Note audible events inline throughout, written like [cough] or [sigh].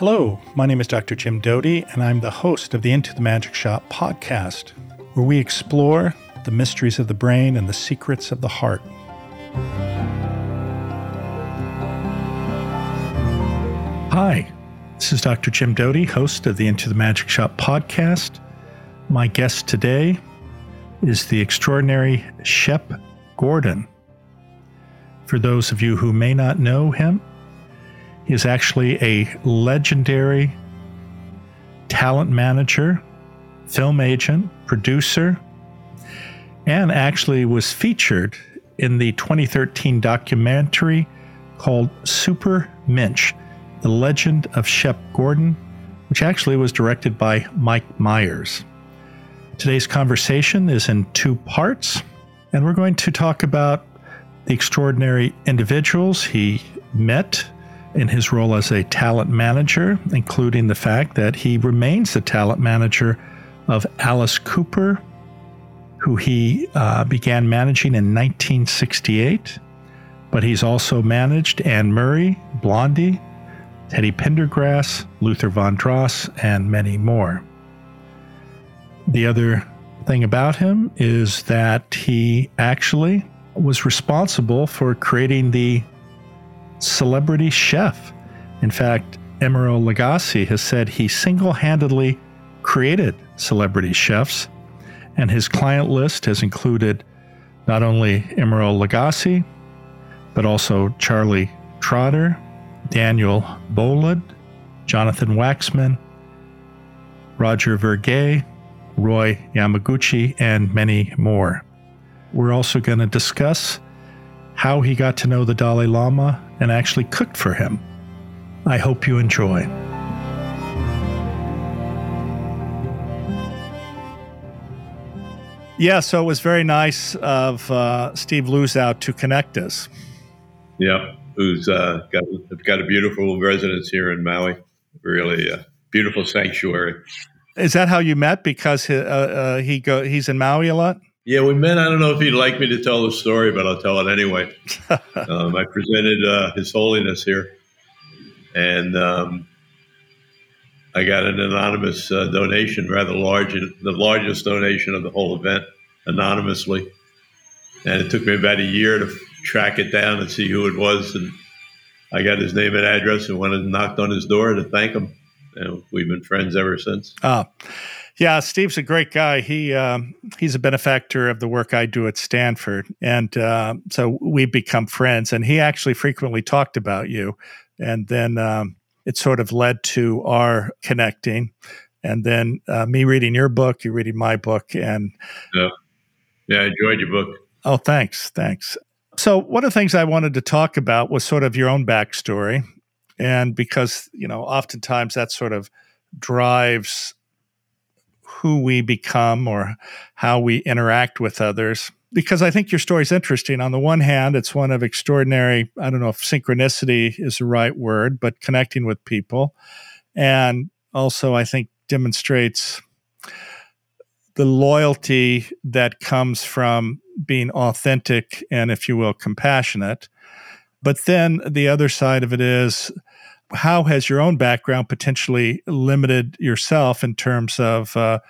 Hello, my name is Dr. Jim Doty, and I'm the host of the Into the Magic Shop podcast, where we explore the mysteries of the brain and the secrets of the heart. Hi, this is Dr. Jim Doty, host of the Into the Magic Shop podcast. My guest today is the extraordinary Shep Gordon. For those of you who may not know him, is actually a legendary talent manager, film agent, producer, and actually was featured in the 2013 documentary called Super Minch The Legend of Shep Gordon, which actually was directed by Mike Myers. Today's conversation is in two parts, and we're going to talk about the extraordinary individuals he met in his role as a talent manager, including the fact that he remains the talent manager of Alice Cooper, who he uh, began managing in 1968. But he's also managed Anne Murray, Blondie, Teddy Pendergrass, Luther Vandross, and many more. The other thing about him is that he actually was responsible for creating the celebrity chef. In fact, Emeril Lagasse has said he single handedly created celebrity chefs, and his client list has included not only Emeril Lagasse, but also Charlie Trotter, Daniel Boulud, Jonathan Waxman, Roger Vergé, Roy Yamaguchi, and many more. We're also going to discuss how he got to know the Dalai Lama and actually cooked for him. I hope you enjoy. Yeah, so it was very nice of uh, Steve Luzow to connect us. Yeah, who's uh, got, got a beautiful residence here in Maui. Really a beautiful sanctuary. Is that how you met? Because he, uh, uh, he go he's in Maui a lot. Yeah, we met. I don't know if he'd like me to tell the story, but I'll tell it anyway. [laughs] um, I presented uh, His Holiness here, and um, I got an anonymous uh, donation, rather large, the largest donation of the whole event, anonymously. And it took me about a year to track it down and see who it was. And I got his name and address and went and knocked on his door to thank him. And we've been friends ever since. Ah. Yeah, Steve's a great guy. He um, he's a benefactor of the work I do at Stanford, and uh, so we've become friends. And he actually frequently talked about you, and then um, it sort of led to our connecting, and then uh, me reading your book, you reading my book, and yeah, yeah, I enjoyed your book. Oh, thanks, thanks. So one of the things I wanted to talk about was sort of your own backstory, and because you know, oftentimes that sort of drives who we become or how we interact with others. Because I think your story is interesting. On the one hand, it's one of extraordinary, I don't know if synchronicity is the right word, but connecting with people. And also, I think demonstrates the loyalty that comes from being authentic and, if you will, compassionate. But then the other side of it is how has your own background potentially limited yourself in terms of uh,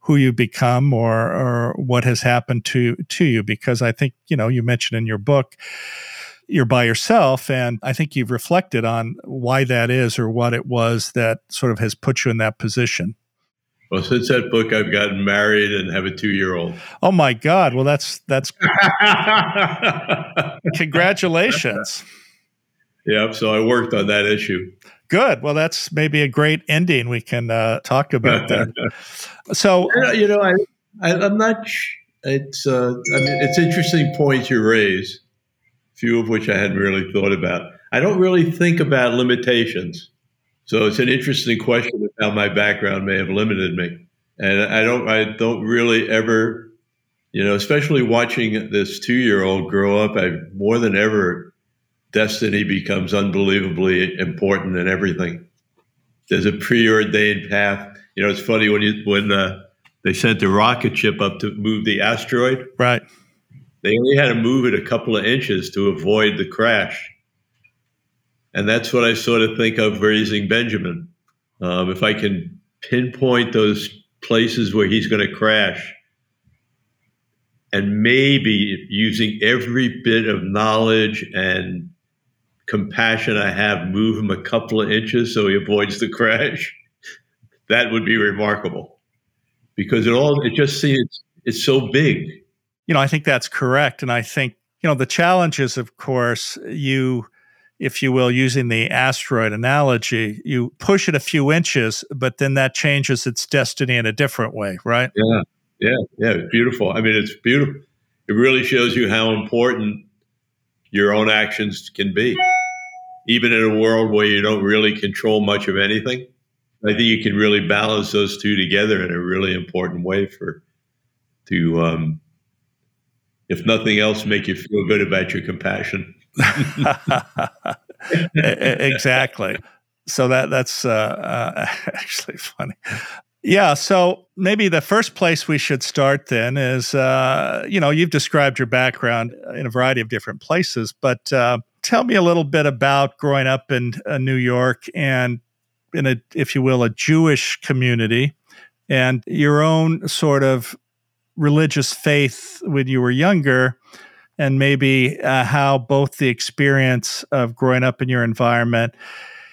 who you become or or what has happened to to you? Because I think you know you mentioned in your book you're by yourself, and I think you've reflected on why that is or what it was that sort of has put you in that position. Well, since that book, I've gotten married and have a two-year-old. Oh my God! Well, that's that's [laughs] congratulations. Yep. So I worked on that issue. Good. Well, that's maybe a great ending. We can uh, talk about that. [laughs] so you know, I, I am not. It's uh, I mean, it's interesting points you raise, few of which I hadn't really thought about. I don't really think about limitations, so it's an interesting question of how my background may have limited me, and I don't. I don't really ever, you know, especially watching this two year old grow up. I more than ever destiny becomes unbelievably important in everything. There's a preordained path. You know, it's funny when you when uh, they sent the rocket ship up to move the asteroid. Right. They only had to move it a couple of inches to avoid the crash. And that's what I sort of think of raising Benjamin. Um, if I can pinpoint those places where he's going to crash, and maybe using every bit of knowledge and compassion I have, move him a couple of inches so he avoids the crash. That would be remarkable, because it all it just seems it's so big. You know, I think that's correct, and I think you know the challenge is, of course, you if you will, using the asteroid analogy, you push it a few inches, but then that changes its destiny in a different way, right? Yeah, yeah, yeah. It's beautiful. I mean, it's beautiful. It really shows you how important your own actions can be, even in a world where you don't really control much of anything. I think you can really balance those two together in a really important way for to, um, if nothing else, make you feel good about your compassion. [laughs] [laughs] exactly. So that that's uh, uh, [laughs] actually funny. Yeah. So maybe the first place we should start then is, uh, you know, you've described your background in a variety of different places, but uh, tell me a little bit about growing up in uh, New York and in a, if you will, a Jewish community and your own sort of religious faith when you were younger and maybe uh, how both the experience of growing up in your environment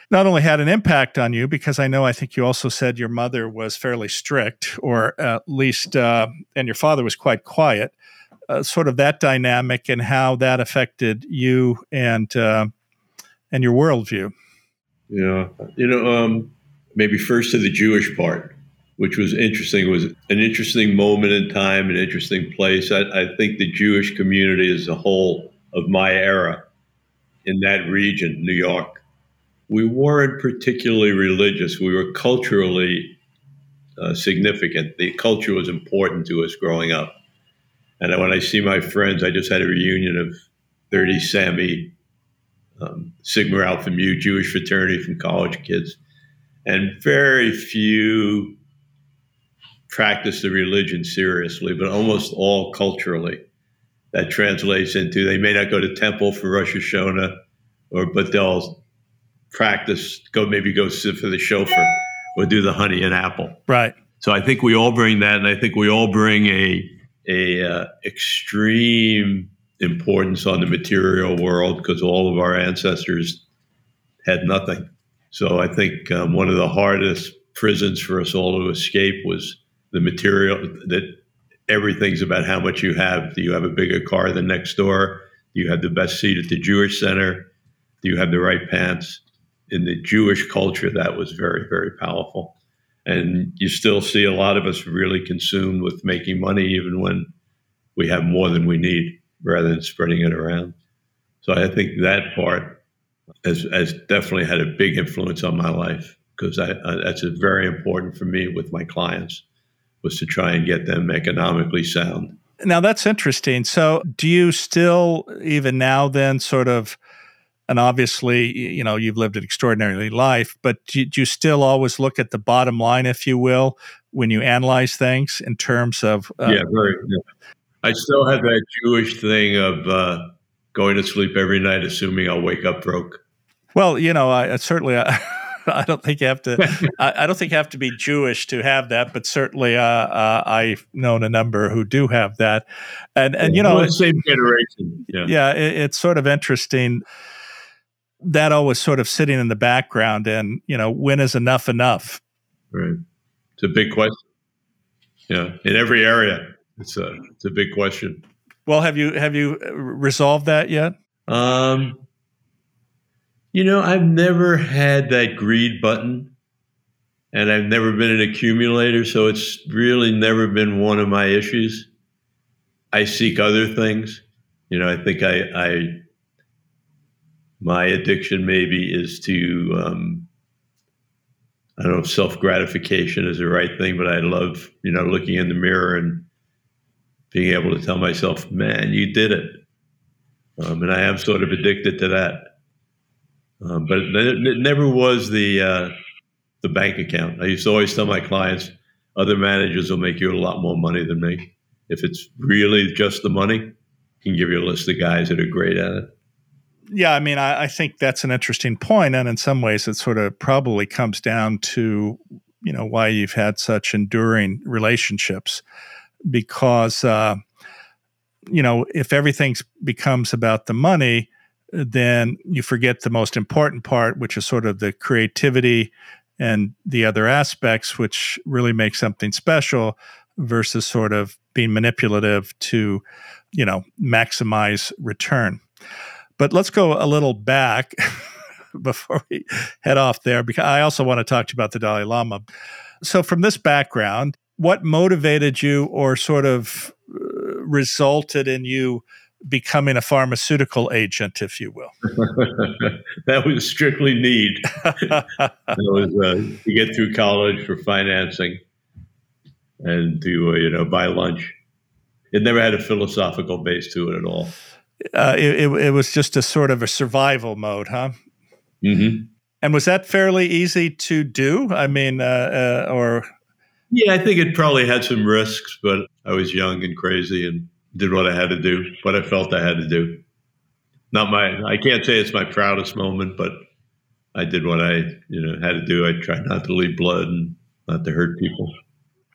not only had an impact on you, because I know I think you also said your mother was fairly strict, or at least, uh, and your father was quite quiet, uh, sort of that dynamic and how that affected you and uh, and your worldview. Yeah, you know, um, maybe first to the Jewish part which was interesting. It was an interesting moment in time, an interesting place. I, I think the Jewish community as a whole of my era in that region, New York, we weren't particularly religious. We were culturally uh, significant. The culture was important to us growing up. And when I see my friends, I just had a reunion of 30 Sami, um, Sigma Alpha Mu Jewish fraternity from college kids. And very few practice the religion seriously, but almost all culturally. That translates into they may not go to temple for Rosh Hashanah, or but they'll practice, go maybe go sit for the shofar or do the honey and apple. Right. So I think we all bring that, and I think we all bring a a uh, extreme importance on the material world because all of our ancestors had nothing. So I think um, one of the hardest prisons for us all to escape was the material that everything's about how much you have. Do you have a bigger car than next door? Do you have the best seat at the Jewish center? Do you have the right pants? In the Jewish culture, that was very, very powerful. And you still see a lot of us really consumed with making money, even when we have more than we need, rather than spreading it around. So I think that part has, has definitely had a big influence on my life because that's very important for me with my clients was to try and get them economically sound. Now that's interesting. So, do you still, even now, then, sort of, and obviously, you know, you've lived an extraordinary life, but do you, do you still always look at the bottom line, if you will, when you analyze things in terms of? Uh, yeah, very. Yeah. I still have that Jewish thing of uh, going to sleep every night, assuming I'll wake up broke. Well, you know, I certainly. I, [laughs] I don't think you have to. [laughs] I, I, don't think you have to be Jewish to have that, but certainly, uh, uh, I've known a number who do have that, and and you know, well, same generation. Yeah, yeah it, it's sort of interesting. That always sort of sitting in the background, and you know, when is enough enough? Right. It's a big question. Yeah, in every area, it's a it's a big question. Well, have you have you resolved that yet? Um, you know, I've never had that greed button and I've never been an accumulator, so it's really never been one of my issues. I seek other things. You know, I think I, I my addiction maybe is to um, I don't know if self gratification is the right thing, but I love you know looking in the mirror and being able to tell myself, "Man, you did it," um, and I am sort of addicted to that. Um, but it, never was the uh, the bank account. I used to always tell my clients, other managers will make you a lot more money than me. If it's really just the money, I can give you a list of guys that are great at it. Yeah, I mean, I, I, think that's an interesting point, and in some ways, it sort of probably comes down to you know why you've had such enduring relationships, because uh, you know if everything becomes about the money, then you forget the most important part, which is sort of the creativity and the other aspects, which really make something special, versus sort of being manipulative to, you know, maximize return. But let's go a little back [laughs] before we head off there, because I also want to talk to you about the Dalai Lama. So, from this background, what motivated you or sort of uh, resulted in you becoming a pharmaceutical agent, if you will? [laughs] that was strictly need. [laughs] that was uh, to get through college for financing and to uh, you know buy lunch. It never had a philosophical base to it at all. Uh, it, it, it, was just a sort of a survival mode, huh? Mm-hmm. And was that fairly easy to do? I mean, uh, uh, or yeah, I think it probably had some risks, but I was young and crazy and did what I had to do, what I felt I had to do. Not my, I can't say it's my proudest moment, but I did what I, you know, had to do. I tried not to leave blood and not to hurt people.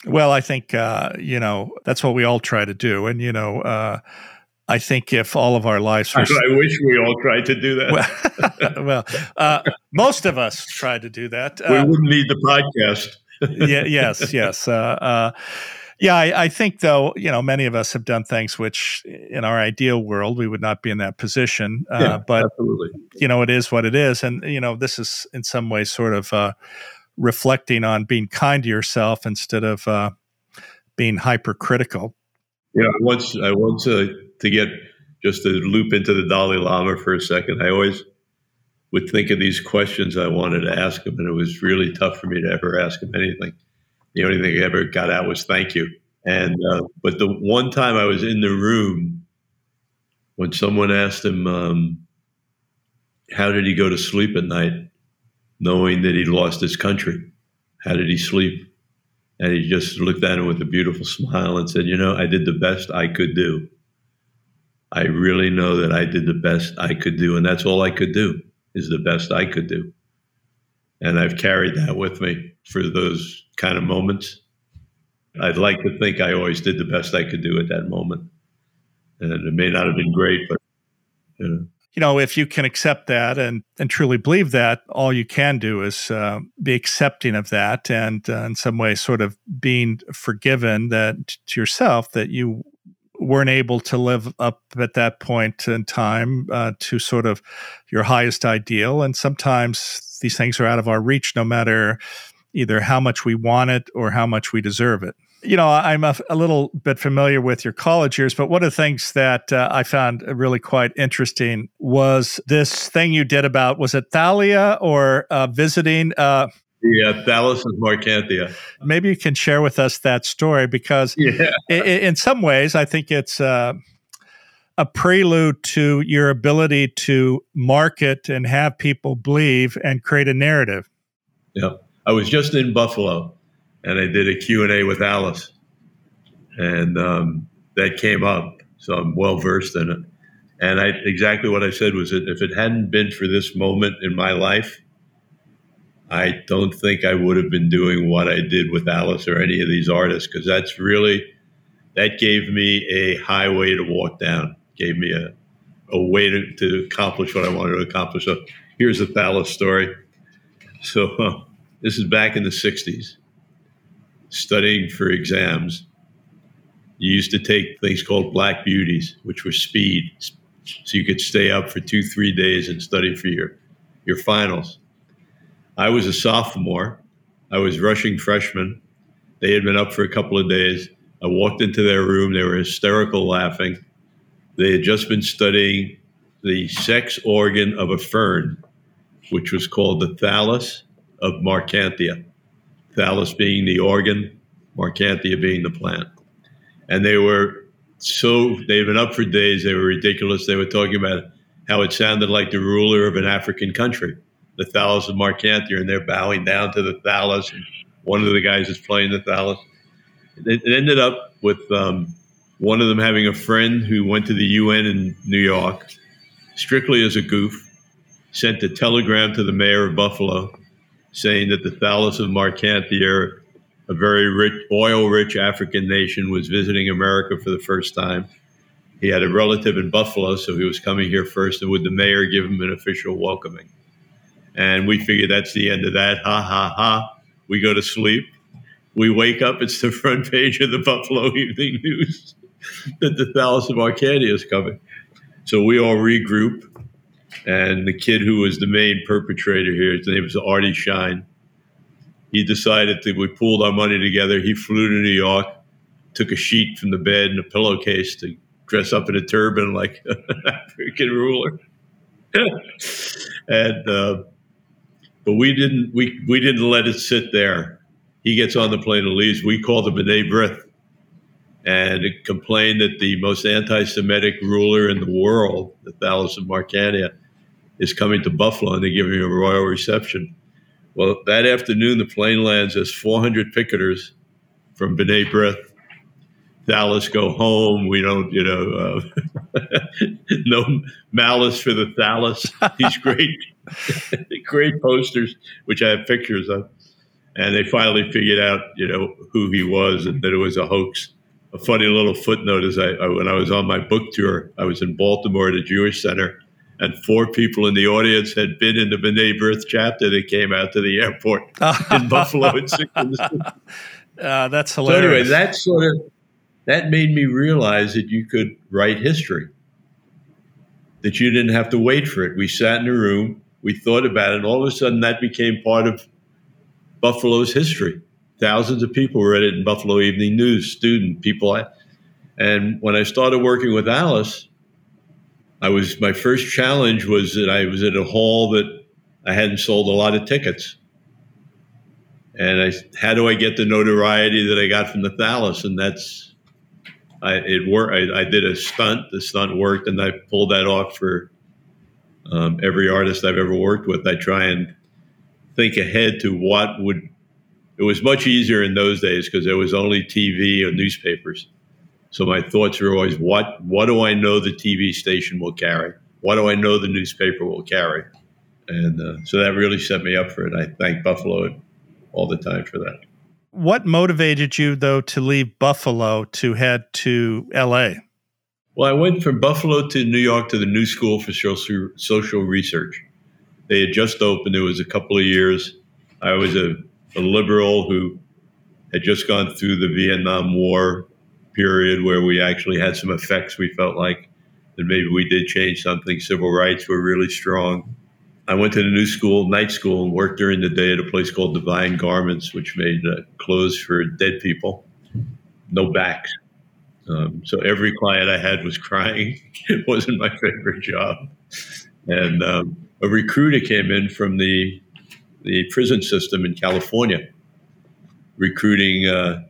Well, I think uh, you know that's what we all try to do, and you know, uh, I think if all of our lives, were, I [laughs] wish we all tried to do that. Well, [laughs] well uh, most of us try to do that. we wouldn't need the podcast. [laughs] yeah. Yes. Yes. Uh, uh, yeah, I, I, think though, you know, many of us have done things which, in our ideal world, we would not be in that position. Uh, yeah, but absolutely. you know, it is what it is, and you know, this is in some ways sort of uh, reflecting on being kind to yourself instead of uh, being hypercritical. Yeah, once I once uh, to get just to loop into the Dalai Lama for a second. I always would think of these questions I wanted to ask him, and it was really tough for me to ever ask him anything. The only thing I ever got out was thank you. And uh, but the one time I was in the room when someone asked him, um, "How did he go to sleep at night?" knowing that he lost his country. How did he sleep? And he just looked at him with a beautiful smile and said, You know, I did the best I could do. I really know that I did the best I could do. And that's all I could do is the best I could do. And I've carried that with me for those kind of moments. I'd like to think I always did the best I could do at that moment. And it may not have been great, but you know you know, if you can accept that and, and truly believe that, all you can do is uh, be accepting of that and uh, in some way sort of being forgiven that to yourself that you weren't able to live up at that point in time uh, to sort of your highest ideal. And sometimes these things are out of our reach, no matter either how much we want it or how much we deserve it you know, I'm a, a, little bit familiar with your college years, but one of the things that uh, I found really quite interesting was this thing you did about was it Thalia or uh, visiting? Uh, yeah, Thallus and Marcantia. Maybe you can share with us that story because, yeah. in, in some ways, I think it's uh, a prelude to your ability to market and have people believe and create a narrative. Yeah, I was just in Buffalo and I did a Q&A with Alice. And um, that came up. So I'm well versed in it. And I, exactly what I said was that if it hadn't been for this moment in my life, I don't think I would have been doing what I did with Alice or any of these artists because that's really that gave me a highway to walk down, gave me a, a way to, to accomplish what I wanted to accomplish. So here's the Alice story. So uh, [laughs] this is back in the 60s studying for exams, you used to take things called black beauties, which were speed. So you could stay up for two, three days and study for your, your finals. I was a sophomore. I was rushing freshmen. They had been up for a couple of days. I walked into their room. They were hysterical laughing. They had just been studying the sex organ of a fern, which was called the thallus of Marcantia. Thallus being the organ, Marcantia being the plant. And they were so, they've been up for days. They were ridiculous. They were talking about how it sounded like the ruler of an African country, the thallus of Marcantia, and they're bowing down to the thallus. And one of the guys is playing the thallus. It, it ended up with um, one of them having a friend who went to the UN in New York, strictly as a goof, sent a telegram to the mayor of Buffalo saying that the Thallus of Marcantia, a very rich, oil-rich African nation, was visiting America for the first time. He had a relative in Buffalo, so he was coming here first, and would the mayor give him an official welcoming? And we figure that's the end of that. Ha ha ha. We go to sleep. We wake up, it's the [laughs] front page of the Buffalo Evening News [laughs] that the Thallus of Marcantia is coming. So we all regroup and the kid who was the main perpetrator here, his name was Artie Shine. He decided that we pooled our money together. He flew to New York, took a sheet from the bed and a pillowcase to dress up in a turban like [laughs] an African ruler. and uh, but we didn't we we didn't let it sit there. He gets on the plane and leaves. We called the B'nai B'rith and complained that the most anti-Semitic ruler in the world, the Thallus of Marcantia, is coming to Buffalo and they're giving him a royal reception. Well, that afternoon, the plane lands as 400 picketers from B'nai B'rith. Thallus go home. We don't, you know, uh, [laughs] no malice for the Thallus. He's great, [laughs] great posters, which I have pictures of. And they finally figured out, you know, who he was and that it was a hoax. A funny little footnote is I, I when I was on my book tour, I was in Baltimore at a Jewish center, and four people in the audience had been in the B'nai B'rith chapter that came out to the airport [laughs] in Buffalo. uh, [laughs] that's hilarious. So anyway, that sort of that made me realize that you could write history. That you didn't have to wait for it. We sat in a room, we thought about it, and all of a sudden that became part of Buffalo's history. Thousands of people read it in Buffalo Evening News, student people. And when I started working with Alice, I was my first challenge was that I was at a hall that I hadn't sold a lot of tickets. And I, how do I get the notoriety that I got from the Thallus? And that's, I, it worked. I, I did a stunt. The stunt worked, and I pulled that off for um, every artist I've ever worked with. I try and think ahead to what would. It was much easier in those days because there was only TV or newspapers. So my thoughts were always, what what do I know the TV station will carry? What do I know the newspaper will carry? And uh, so that really set me up for it. I thank Buffalo all the time for that. What motivated you, though, to leave Buffalo to head to LA? Well, I went from Buffalo to New York to the New School for Social, Research. They had just opened, it was a couple of years. I was a, a liberal who had just gone through the Vietnam War period where we actually had some effects. We felt like that maybe we did change something. Civil rights were really strong. I went to the new school, night school, and worked during the day at a place called Divine Garments, which made uh, clothes for dead people, no backs. Um, so every client I had was [laughs] crying. it wasn't my favorite job. And um, a recruiter came in from the the prison system in California, recruiting uh,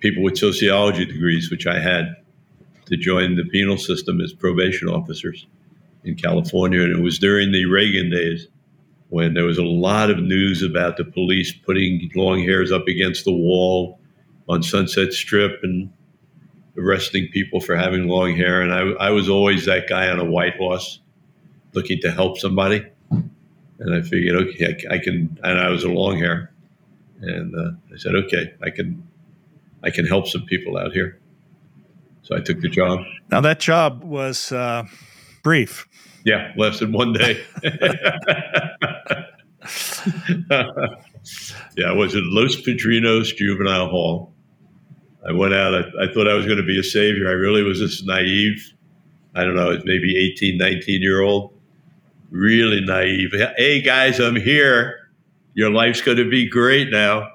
people with sociology degrees, which I had, to join the penal system as probation officers in California. And it was during the Reagan days when there was a lot of news about the police putting long hairs up against the wall on Sunset Strip and arresting people for having long hair. And I, I was always that guy on a white horse looking to help somebody. And I figured, okay, I, I can, and I was a long hair. And uh, I said, okay, I can I can help some people out here. So I took the job. Now that job was uh, brief. Yeah, less than one day. [laughs] [laughs] yeah, I was at Los Padrinos Juvenile Hall. I went out. I, I thought I was going to be a savior. I really was just naive. I don't know, maybe 18, 19 year old. Really naive. Hey, guys, I'm here. Your life's going to be great now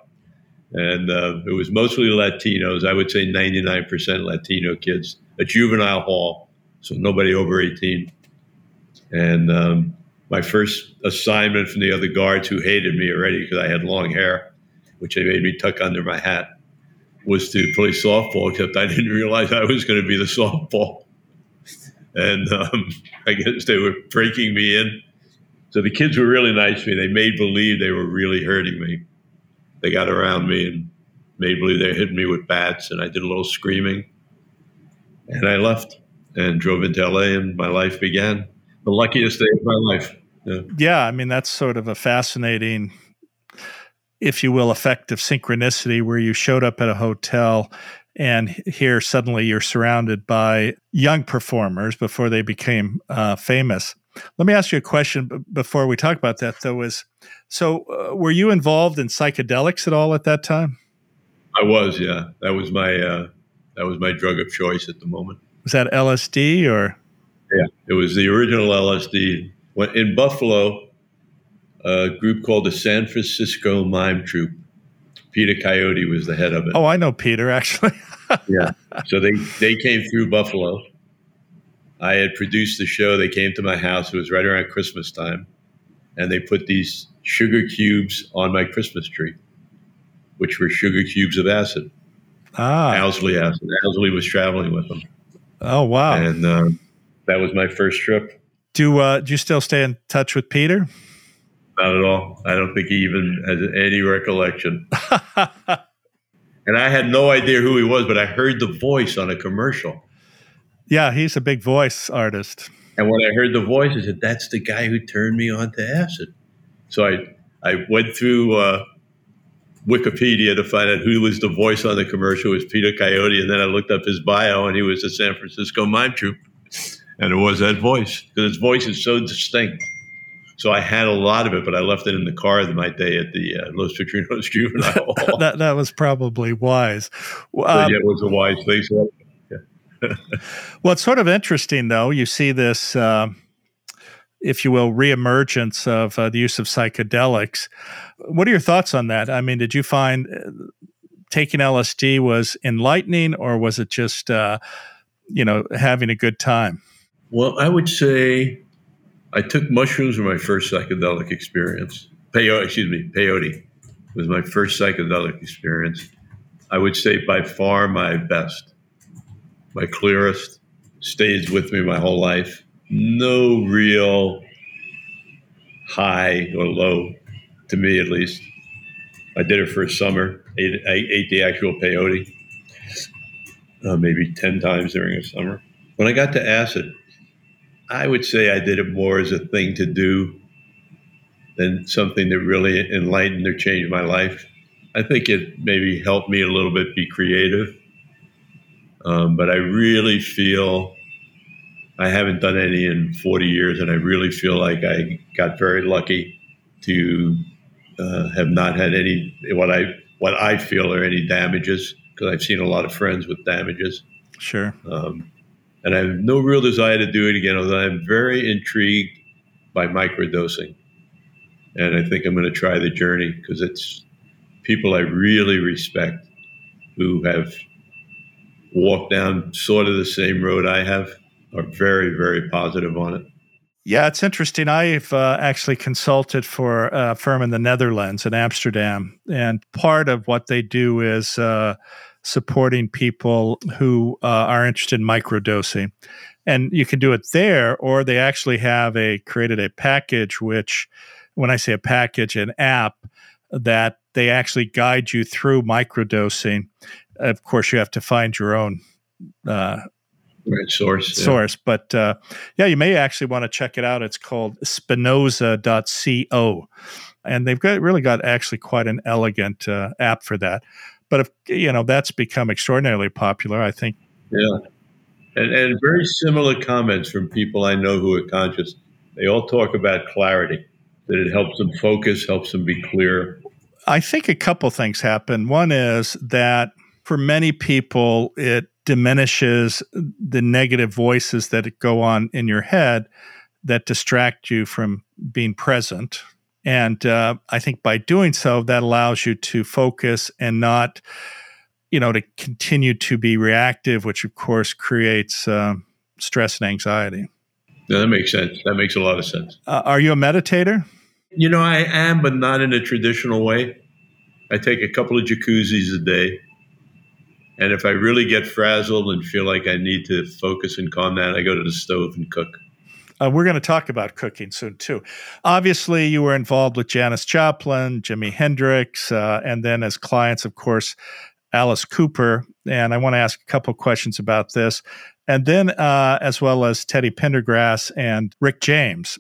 and uh, it was mostly Latinos. I would say 99% Latino kids. A juvenile hall, so nobody over 18. And um, my first assignment from the other guards, who hated me already because I had long hair, which they made me tuck under my hat, was to play softball. Except I didn't realize I was going to be the softball, and um, I guess they were breaking me in. So the kids were really nice to me. They made believe they were really hurting me they got around me and made believe they hit me with bats, and I did a little screaming. And I left and drove into LA, and my life began. the luckiest day of my life. Yeah. yeah, I mean that's sort of a fascinating, if you will, effect of synchronicity where you showed up at a hotel and here suddenly you're surrounded by young performers before they became uh, famous. Let me ask you a question before we talk about that, though. Is so, uh, were you involved in psychedelics at all at that time? I was, yeah. That was my uh, that was my drug of choice at the moment. Was that LSD or? Yeah, it was the original LSD. When, in Buffalo, a group called the San Francisco Mime Troupe. Peter Coyote was the head of it. Oh, I know Peter actually. [laughs] yeah. So they they came through Buffalo. I had produced the show. They came to my house. It was right around Christmas time, and they put these sugar cubes on my Christmas tree, which were sugar cubes of acid. Ah, Owsley acid. Owsley was traveling with them. Oh wow! And uh, that was my first trip. Do uh, do you still stay in touch with Peter? Not at all. I don't think he even has any recollection. [laughs] and I had no idea who he was, but I heard the voice on a commercial. Yeah, he's a big voice artist. And when I heard the voice, I said, "That's the guy who turned me on to acid." So I I went through uh, Wikipedia to find out who was the voice on the commercial. It was Peter Coyote, and then I looked up his bio, and he was a San Francisco mime troupe, and it was that voice because his voice is so distinct. So I had a lot of it, but I left it in the car my day at the uh, Los Padrinos [laughs] Juvenile Hall. [laughs] that, that was probably wise. Um, so, yeah, it was a wise thing. So, yeah. [laughs] well, it's sort of interesting, though. You see this, uh, if you will, reemergence of uh, the use of psychedelics. What are your thoughts on that? I mean, did you find uh, taking LSD was enlightening, or was it just, uh, you know, having a good time? Well, I would say I took mushrooms for my first psychedelic experience. Peyote, excuse me, peyote was my first psychedelic experience. I would say by far my best, my clearest, stays with me my whole life. No real high or low, to me at least. I did it for a summer. Ate, I ate the actual peyote uh, maybe 10 times during a summer. When I got to acid, I would say I did it more as a thing to do than something that really enlightened or changed my life. I think it maybe helped me a little bit be creative. Um, but I really feel I haven't done any in 40 years, and I really feel like I got very lucky to uh, have not had any what I what I feel are any damages because I've seen a lot of friends with damages. Sure. Um, and I have no real desire to do it again, although I'm very intrigued by microdosing. And I think I'm going to try the journey because it's people I really respect who have walked down sort of the same road I have are very, very positive on it. Yeah, it's interesting. I've uh, actually consulted for a firm in the Netherlands, in Amsterdam, and part of what they do is uh, supporting people who uh, are interested in microdosing. And you can do it there, or they actually have a created a package, which, when I say a package, an app that they actually guide you through microdosing. Of course, you have to find your own uh, right, source. Source, yeah. but uh, yeah, you may actually want to check it out. It's called Spinoza.co, and they've got really got actually quite an elegant uh, app for that. But if you know that's become extraordinarily popular, I think. Yeah, and, and very similar comments from people I know who are conscious. They all talk about clarity, that it helps them focus, helps them be clear. I think a couple things happen. One is that for many people, it diminishes the negative voices that go on in your head that distract you from being present and uh, I think by doing so, that allows you to focus and not, you know, to continue to be reactive, which of course creates uh, stress and anxiety. Yeah, that makes sense. That makes a lot of sense. Uh, are you a meditator? You know, I am, but not in a traditional way. I take a couple of jacuzzis a day. And if I really get frazzled and feel like I need to focus and calm down, I go to the stove and cook. Uh, we're going to talk about cooking soon too. Obviously, you were involved with Janis Joplin, Jimi Hendrix, uh, and then as clients, of course, Alice Cooper. And I want to ask a couple questions about this. and then uh, as well as Teddy Pendergrass and Rick James.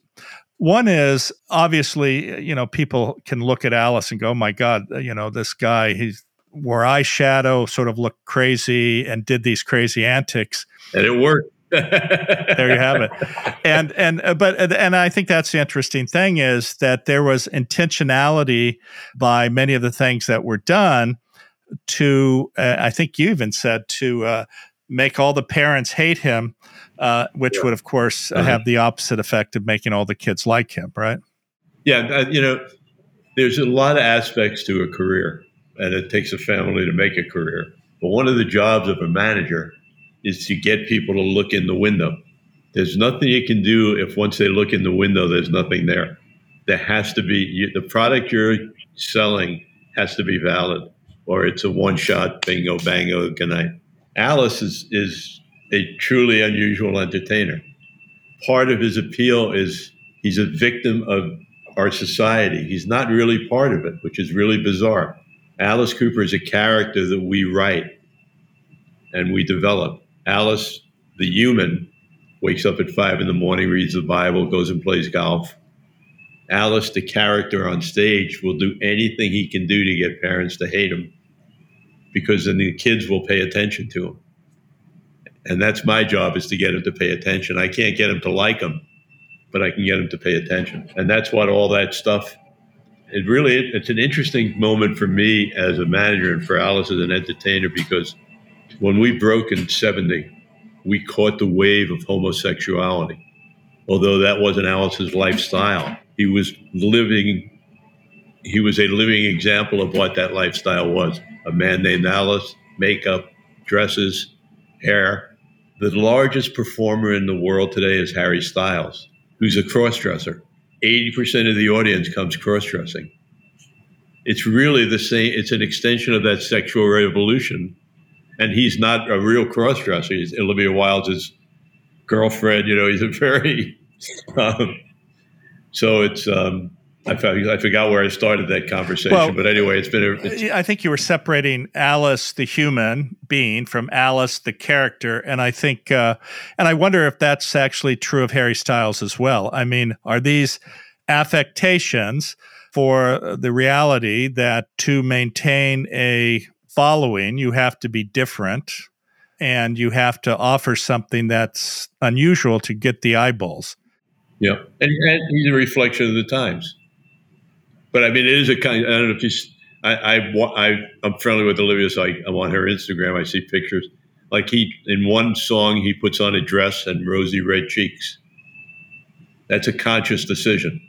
One is obviously, you know, people can look at Alice and go, oh my God, you know, this guy, he's wore eyeshadow, sort of looked crazy and did these crazy antics. And it worked. There you have it. And and uh, but and I think that's the interesting thing is that there was intentionality by many of the things that were done to uh, I think you even said to uh, make all the parents hate him, uh, which yeah. would, of course, uh-huh. have the opposite effect of making all the kids like him, right? Yeah, uh, you know, there's a lot of aspects to a career, and it takes a family to make a career. But one of the jobs of a manager is to get people to look in the window. There's nothing you can do if once they look in the window, there's nothing there. There has to be the product you're selling has to be valid, or it's a one shot bingo bango good night. Alice is, is a truly unusual entertainer. Part of his appeal is he's a victim of our society. He's not really part of it, which is really bizarre. Alice Cooper is a character that we write and we develop. Alice, the human, wakes up at five in the morning, reads the Bible, goes and plays golf. Alice, the character on stage, will do anything he can do to get parents to hate him because then the kids will pay attention to him. And that's my job is to get him to pay attention. I can't get him to like him, but I can get him to pay attention. And that's what all that stuff. It really it's an interesting moment for me as a manager and for Alice as an entertainer because when we broke in 70, we caught the wave of homosexuality. Although that wasn't Alice's lifestyle, he was living he was a living example of what that lifestyle was a man named Alice, makeup, dresses, hair. The largest performer in the world today is Harry Styles, who's a crossdresser. 80% of the audience comes cross dressing. It's really the same, it's an extension of that sexual revolution. And he's not a real cross dresser. He's Olivia Wilde's girlfriend. You know, he's a [laughs] very, um, so it's, um, I, I forgot where I started that conversation, well, but anyway, it's been. A, it's, I think you were separating Alice, the human being, from Alice, the character, and I think, uh, and I wonder if that's actually true of Harry Styles as well. I mean, are these affectations for the reality that to maintain a following, you have to be different, and you have to offer something that's unusual to get the eyeballs? Yeah, and, and he's a reflection of the times. But I mean, it is a kind. I don't know if you. I, I, I I'm friendly with Olivia, so I, I'm on her Instagram. I see pictures. Like he in one song, he puts on a dress and rosy red cheeks. That's a conscious decision.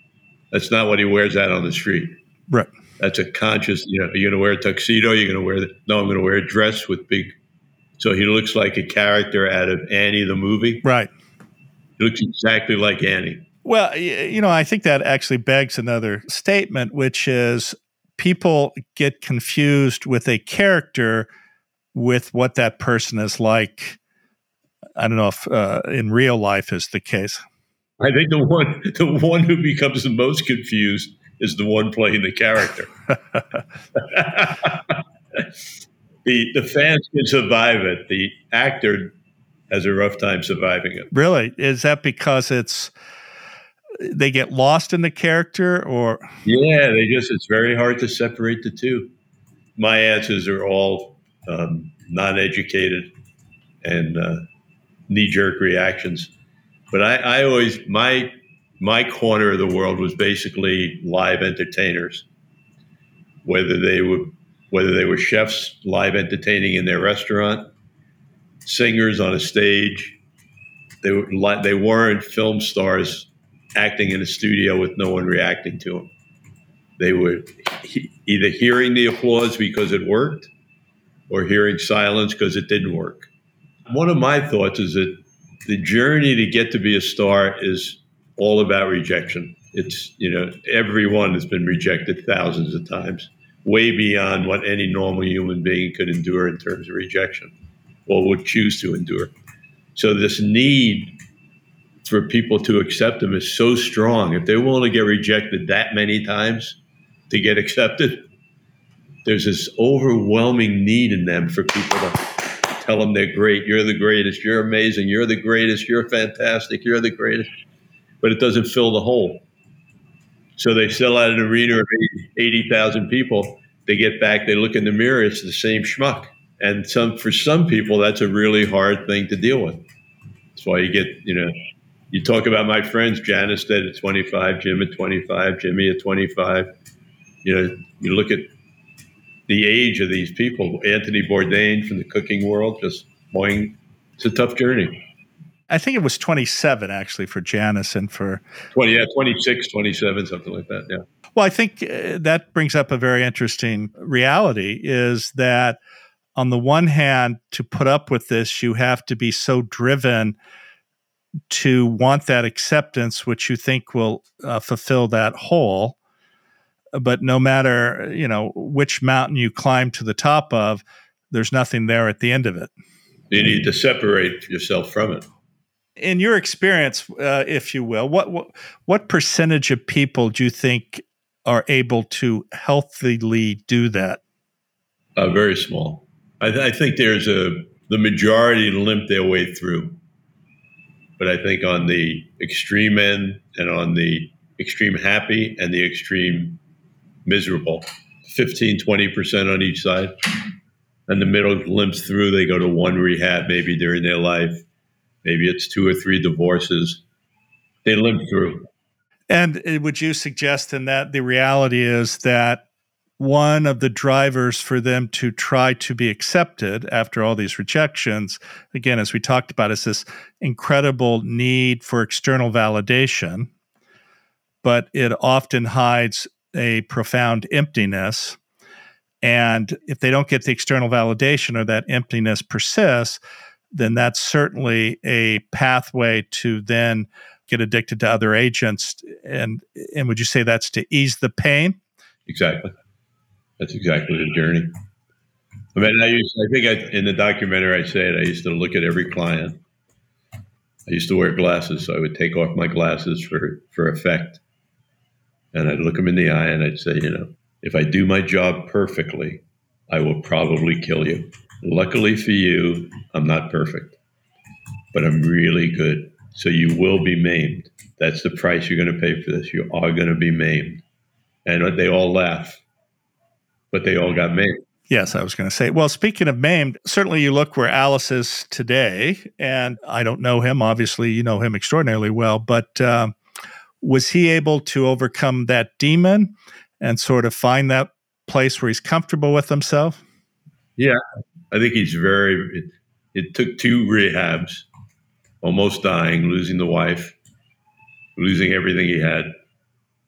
That's not what he wears out on the street. Right. That's a conscious. You know, you're going to wear a tuxedo. You're going to wear the. No, I'm going to wear a dress with big. So he looks like a character out of Annie the movie. Right. He looks exactly like Annie. Well, you know, I think that actually begs another statement, which is people get confused with a character with what that person is like. I don't know if uh, in real life is the case. I think the one the one who becomes the most confused is the one playing the character. [laughs] the the fans can survive it. The actor has a rough time surviving it. Really? Is that because it's they get lost in the character or yeah they just it's very hard to separate the two my answers are all um, non-educated and uh, knee-jerk reactions but I, I always my my corner of the world was basically live entertainers whether they were whether they were chefs live entertaining in their restaurant singers on a stage they were they weren't film stars acting in a studio with no one reacting to them. They were he, either hearing the applause because it worked or hearing silence because it didn't work. One of my thoughts is that the journey to get to be a star is all about rejection. It's, you know, everyone has been rejected thousands of times, way beyond what any normal human being could endure in terms of rejection or would choose to endure. So, this need for people to accept them is so strong. If they're willing to get rejected that many times to get accepted, there's this overwhelming need in them for people to, tell them they're great. You're the greatest. You're amazing. You're the greatest. You're fantastic. You're the greatest. But it doesn't fill the hole. So they sell out an arena of 80,000 people. They get back, they look in the mirror, it's the same schmuck. And some for some people, that's a really hard thing to deal with. That's why you get, you know, you talk about my friends, Janis at 25, Jim at 25, Jimi at 25. You know, you look at the age of these people. Anthony Bourdain from the cooking world, just boing. It's a tough journey. I think it was 27 actually for Janis and for 20, yeah, 26, 27, something like that. Yeah. Well, I think uh, that brings up a very interesting reality is that on the one hand, to put up with this, you have to be so driven to want that acceptance, which you think will uh, fulfill that hole. But no matter you know which mountain you climb to the top of, there's nothing there at the end of it. You need to separate yourself from it in your experience, uh, if you will, what, what what percentage of people do you think are able to healthily do that? Uh, very small. I, th- I, think there's a the majority limp their way through, but I think on the extreme end and on the extreme happy and the extreme miserable, 15, 20 percent on each side, and the middle limps through. They go to one rehab maybe during their life Maybe it's two or three divorces. They live through. And would you suggest in that the reality is that one of the drivers for them to try to be accepted after all these rejections, again, as we talked about, is this incredible need for external validation, but it often hides a profound emptiness. And if they don't get the external validation or that emptiness persists, then that's certainly a pathway to then get addicted to other agents. And and would you say that's to ease the pain? Exactly. That's exactly the journey. I mean, I used, I think I, in the documentary I say it. I used to look at every client. I used to wear glasses, so I would take off my glasses for for effect, and I'd look them in the eye and I'd say, you know, if I do my job perfectly, I will probably kill you. Luckily for you, I'm not perfect, but I'm really good. So you will be maimed. That's the price you're going to pay for this. You are going to be maimed. And they all laugh, but they all got maimed. Yes, I was going to say. Well, speaking of maimed, certainly you look where Alice is today, and I don't know him. Obviously, you know him extraordinarily well, but uh, was he able to overcome that demon and sort of find that place where he's comfortable with himself? Yeah, I think he's very. It, it took two rehabs, almost dying, losing the wife, losing everything he had,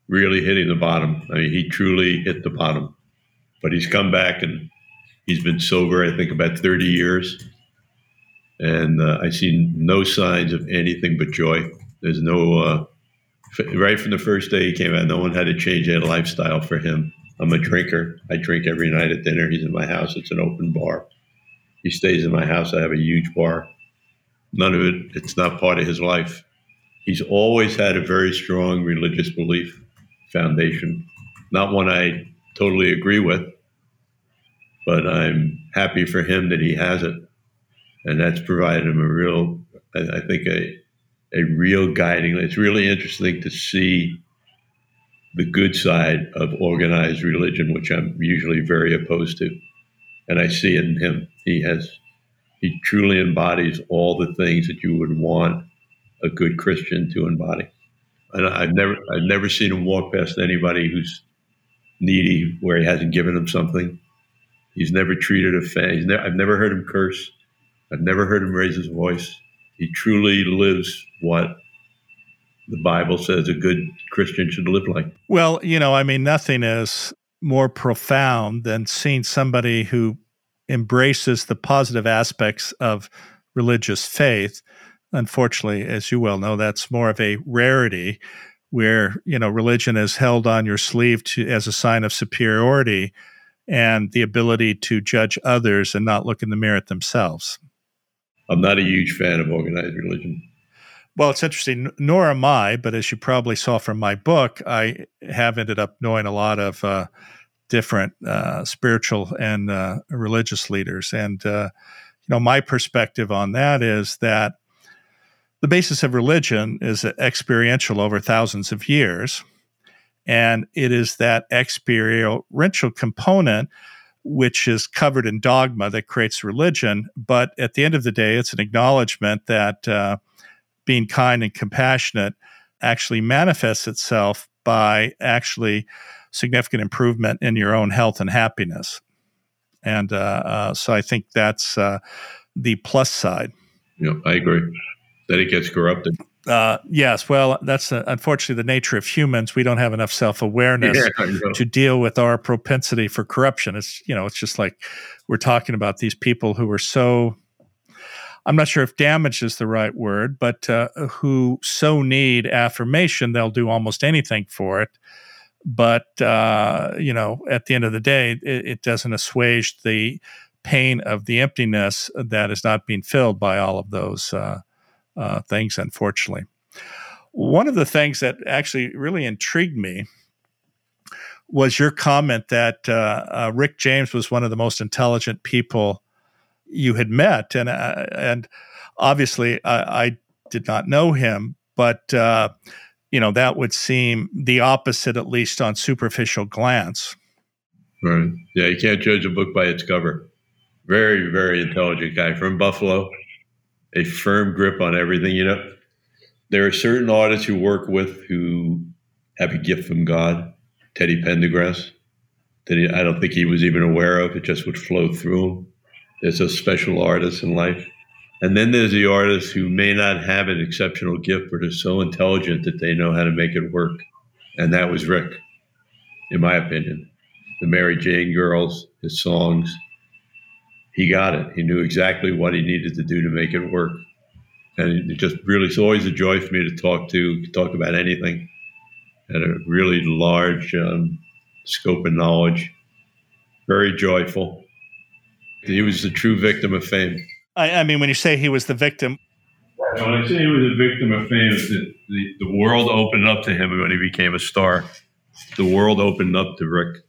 really hitting the bottom. I mean, he truly hit the bottom. But he's come back and he's been sober, I think, about 30 years. And uh, I see no signs of anything but joy. There's no, uh, right from the first day he came out, no one had to change their lifestyle for him. I'm a drinker. I drink every night at dinner. He's in my house. It's an open bar. He stays in my house. I have a huge bar. None of it, it's not part of his life. He's always had a very strong religious belief foundation. Not one I totally agree with, but I'm happy for him that he has it. And that's provided him a real, I, I think, a, a real guiding. It's really interesting to see the good side of organized religion, which I'm usually very opposed to. And I see it in him. He has, he truly embodies all the things that you would want a good Christian to embody. And I've never, I've never seen him walk past anybody who's needy where he hasn't given them something. He's never treated a fan. Ne- I've never heard him curse. I've never heard him raise his voice. He truly lives what the Bible says a good Christian should live like. Well, you know, I mean, nothing is more profound than seeing somebody who embraces the positive aspects of religious faith. Unfortunately, as you well know, that's more of a rarity where, you know, religion is held on your sleeve to, as a sign of superiority and the ability to judge others and not look in the mirror at themselves. I'm not a huge fan of organized religion. Well, it's interesting, nor am I, but as you probably saw from my book, I have ended up knowing a lot of uh, different uh, spiritual and uh, religious leaders. And, uh, know, my perspective on that is that the basis of religion is experiential over thousands of years. And it is that experiential component which is covered in dogma that creates religion. But at the end of the day, it's an acknowledgement that uh, being kind and compassionate actually manifests itself by actually significant improvement in your own health and happiness. And uh, uh, so I think that's uh, the plus side. Yeah, I agree. That it gets corrupted. Uh, yes, well, that's uh, unfortunately the nature of humans. We don't have enough self awareness yeah, to deal with our propensity for corruption. It's you know, it's just like we're talking about these people who are so. I'm not sure if damage is the right word, but uh, who so need affirmation they'll do almost anything for it. But uh, you know, at the end of the day, it, it doesn't assuage the pain of the emptiness that is not being filled by all of those uh, uh, things, unfortunately. One of the things that actually really intrigued me was your comment that uh, uh, Rick James was one of the most intelligent people you had met, and uh, and obviously I, I, did not know him, but uh, you know that would seem the opposite, at least on superficial glance. Right. Yeah, you can't judge a book by its cover. Very, very intelligent guy from Buffalo a firm grip on everything. You know, there are certain artists who work with who have a gift from God. Teddy Pendergrass, that he, I don't think he was even aware of. It just would flow through him. There's a special artist in life. And then there's the artists who may not have an exceptional gift, but are so intelligent that they know how to make it work. And that was Rick, in my opinion. The Mary Jane Girls, his songs, he got it. He knew exactly what he needed to do to make it work. And it just really, it's always a joy for me to talk to, talk about anything at a really large um, scope of knowledge. Very joyful. He was the true victim of fame. I, I mean, when you say he was the victim, when I say he was a victim of fame, the, the, the world opened up to him when he became a star. The world opened up to Rick.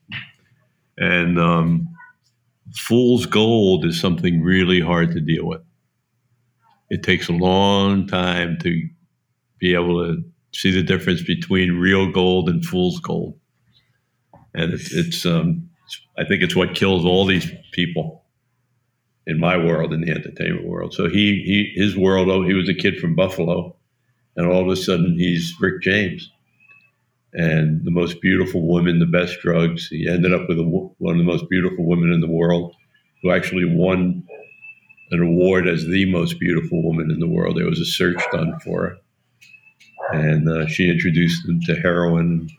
And um, fool's gold is something really hard to deal with. It takes a long time to be able to see the difference between real gold and fool's gold. And it's, it's um, I think it's what kills all these people in my world, in the entertainment world. So he, he his world, oh, he was a kid from Buffalo, and all of a sudden he's Rick James and the most beautiful woman, the best drugs. He ended up with a, one of the most beautiful women in the world, who actually won an award as the most beautiful woman in the world. There was a search done for her, and uh, she introduced him to heroin.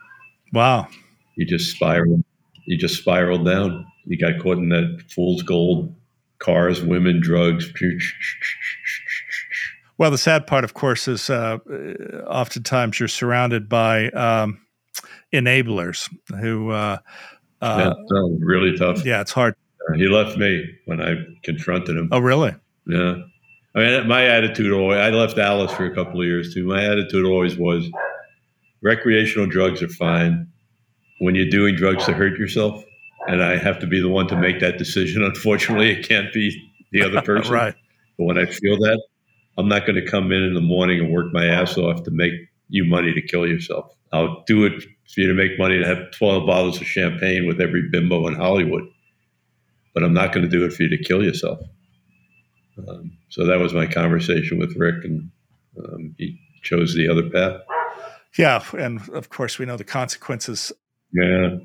Wow! He just spiraled. He just spiraled down. He got caught in that fool's gold: cars, women, drugs. Well, the sad part, of course, is uh, oftentimes you're surrounded by um, enablers who. Uh, uh, yeah, really tough. Yeah, it's hard. Uh, he left me when I confronted him. Oh, really? Yeah. I mean, my attitude always, I left Alice for a couple of years too. My attitude always was recreational drugs are fine when you're doing drugs to hurt yourself. And I have to be the one to make that decision. Unfortunately, it can't be the other [laughs] person. right. But when I feel that, I'm not going to come in in the morning and work my ass off to make you money to kill yourself. I'll do it for you to make money to have 12 bottles of champagne with every bimbo in Hollywood. But I'm not going to do it for you to kill yourself. Um, so that was my conversation with Rick, and um, he chose the other path. Yeah, and of course we know the consequences. Yeah,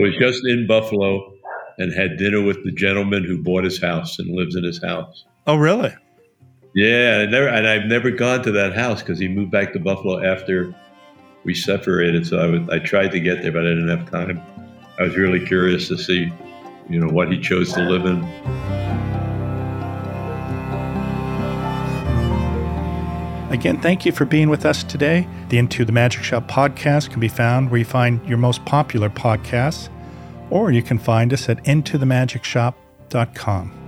was just in Buffalo and had dinner with the gentleman who bought his house and lives in his house. Oh, really? Yeah, I never, and I've never gone to that house because he moved back to Buffalo after we separated. So I, would, I tried to get there, but I didn't have time. I was really curious to see, you know, what he chose to live in. Again, thank you for being with us today. The Into the Magic Shop podcast can be found where you find your most popular podcasts, or you can find us at intothemagicshop.com.